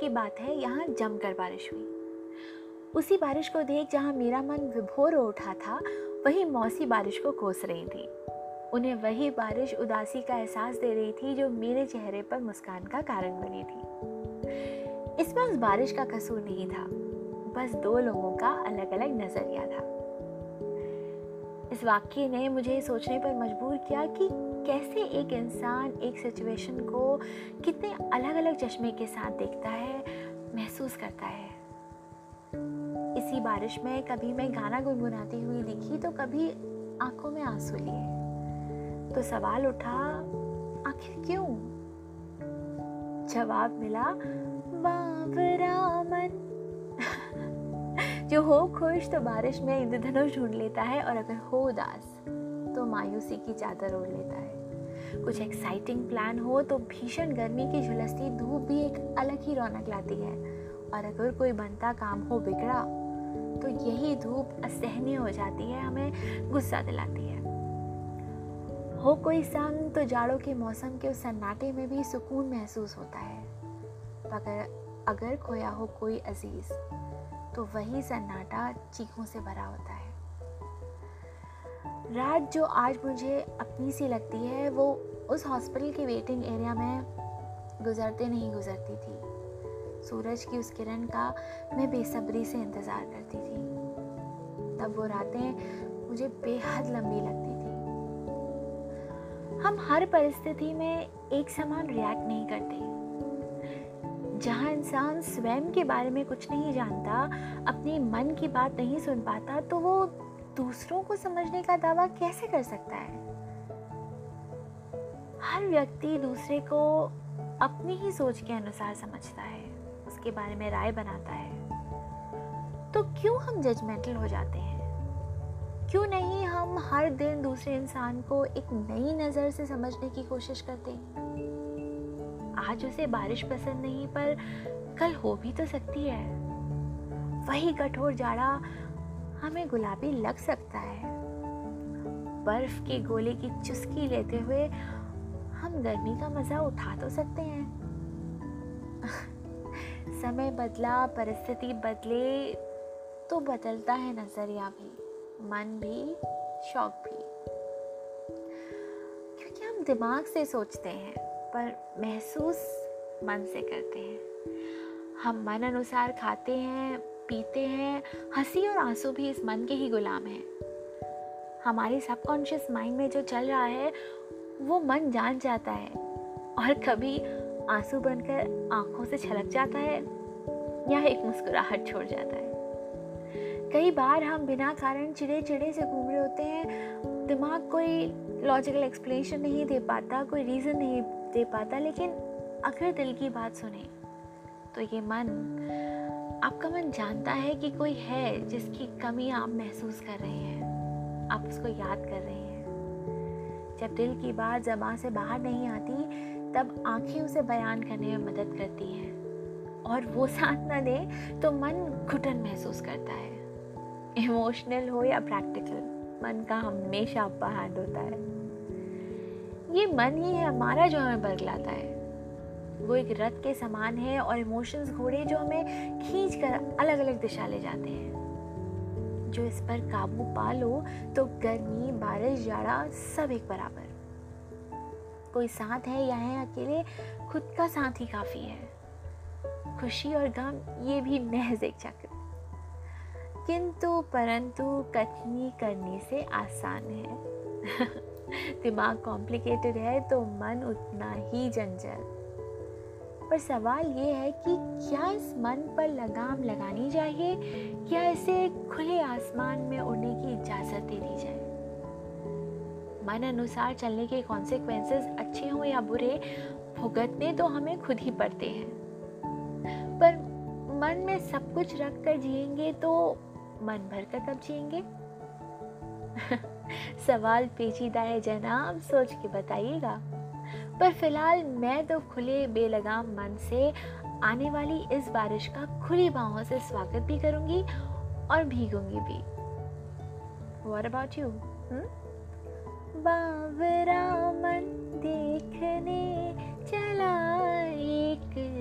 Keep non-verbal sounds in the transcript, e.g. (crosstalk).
की बात है, यहाँ जमकर बारिश हुई। उसी बारिश को देख जहाँ मेरा मन विभोर हो उठा था, वही मौसी बारिश को कोस रही थी। उन्हें वही बारिश उदासी का एहसास दे रही थी, जो मेरे चेहरे पर मुस्कान का कारण बनी थी। इसमें उस बारिश का कसूर नहीं था, बस दो लोगों का अलग अलग नज़रिया था। इस वाक्य ने मुझे सोचने पर मजबूर किया कि कैसे एक इंसान एक सिचुएशन को कितने अलग अलग चश्मे के साथ देखता है, महसूस करता है? इसी बारिश में कभी मैं गाना गुनगुनाती हुई दिखी तो कभी आँखों में आँसू लिए। तो सवाल उठा, आखिर क्यों? जवाब मिला, बाबरा मन। (laughs) जो हो खुश तो बारिश में इंद्रधनुष ढूंढ लेता है और अगर हो उदास। तो मायूसी की चादर ओढ़ लेता है। कुछ एक्साइटिंग प्लान हो तो भीषण गर्मी की झुलसती धूप भी एक अलग ही रौनक लाती है। और अगर कोई बनता काम हो बिगड़ा तो यही धूप असहनीय हो जाती है, हमें गुस्सा दिलाती है। हो कोई संग तो जाड़ों के मौसम के उस सन्नाटे में भी सुकून महसूस होता है। अगर अगर खोया हो कोई अज़ीज़ तो वही सन्नाटा चीखों से भरा होता है। रात जो आज मुझे अपनी सी लगती है, वो उस हॉस्पिटल के वेटिंग एरिया में गुजरते नहीं गुजरती थी। सूरज की उस किरण का मैं बेसब्री से इंतज़ार करती थी। तब वो रातें मुझे बेहद लंबी लगती थी। हम हर परिस्थिति में एक समान रिएक्ट नहीं करते। जहाँ इंसान स्वयं के बारे में कुछ नहीं जानता, अपने मन की बात नहीं सुन पाता तो वो दूसरों को समझने का दावा कैसे कर सकता है? हर व्यक्ति दूसरे को अपनी ही सोच के अनुसार समझता है, उसके बारे में राय बनाता है। तो क्यों हम जजमेंटल हो जाते हैं? क्यों नहीं हम हर दिन दूसरे इंसान को एक नई नज़र से समझने की कोशिश करते आज उसे बारिश पसंद नहीं, पर कल हो भी तो सकती है। वही कठोर जाड़ा हमें गुलाबी लग सकता है। बर्फ़ के गोले की चुस्की लेते हुए हम गर्मी का मज़ा उठा तो सकते हैं। (laughs) समय बदला, परिस्थिति बदले तो बदलता है नज़रिया भी, मन भी, शौक भी। क्योंकि हम दिमाग से सोचते हैं, पर महसूस मन से करते हैं। हम मन अनुसार खाते हैं पीते हैं, हँसी और आँसू भी इस मन के ही गुलाम हैं। हमारे सबकॉन्शियस माइंड में जो चल रहा है, वो मन जान जाता है और कभी आँसू बनकर आँखों से छलक जाता है या एक मुस्कुराहट छोड़ जाता है। कई बार हम बिना कारण चिड़े चिड़े से घूम रहे होते हैं, दिमाग कोई लॉजिकल एक्सप्लेनेशन नहीं दे पाता, कोई रीज़न नहीं दे पाता, लेकिन अगर दिल की बात सुने तो ये मन आपका मन जानता है कि कोई है जिसकी कमी आप महसूस कर रहे हैं। आप उसको याद कर रहे हैं। जब दिल की बात जबान से बाहर नहीं आती, तब आँखें उसे बयान करने में मदद करती हैं। और वो साथ ना दे तो मन घुटन महसूस करता है। इमोशनल हो या प्रैक्टिकल, मन का हमेशा अप्पा हैंड होता है। ये मन ही है हमारा जो हमें बरगलाता है। वो एक रथ के समान है और इमोशंस घोड़े जो हमें खींच कर अलग अलग दिशा ले जाते हैं। जो इस पर काबू पा लो तो गर्मी, बारिश, जाड़ा सब एक बराबर। कोई साथ है या है अकेले, खुद का साथ ही काफ़ी है। खुशी और गम, ये भी महज एक चक्र। किंतु, परंतु कथनी करने से आसान है। (laughs) दिमाग कॉम्प्लिकेटेड है तो मन उतना ही जंजल पर सवाल ये है कि क्या इस मन पर लगाम लगानी चाहिए? या इसे खुले आसमान में उड़ने की इजाज़त दे दी जाए? मन अनुसार चलने के कॉन्सिक्वेंसेस अच्छे हों या बुरे, भुगतने तो हमें खुद ही पड़ते हैं। पर मन में सब कुछ रख कर जिएँगे तो मन भर कर कब जिएँगे? (laughs) सवाल पेचीदा है जनाब, सोच के बताइएगा। पर फ़िलहाल मैं तो खुले बेलगाम मन से आने वाली इस बारिश का खुली बाहों से स्वागत भी करूँगी और भीगूँगी भी। वॉट अबाउट यू बाबरा मन देखने चला एक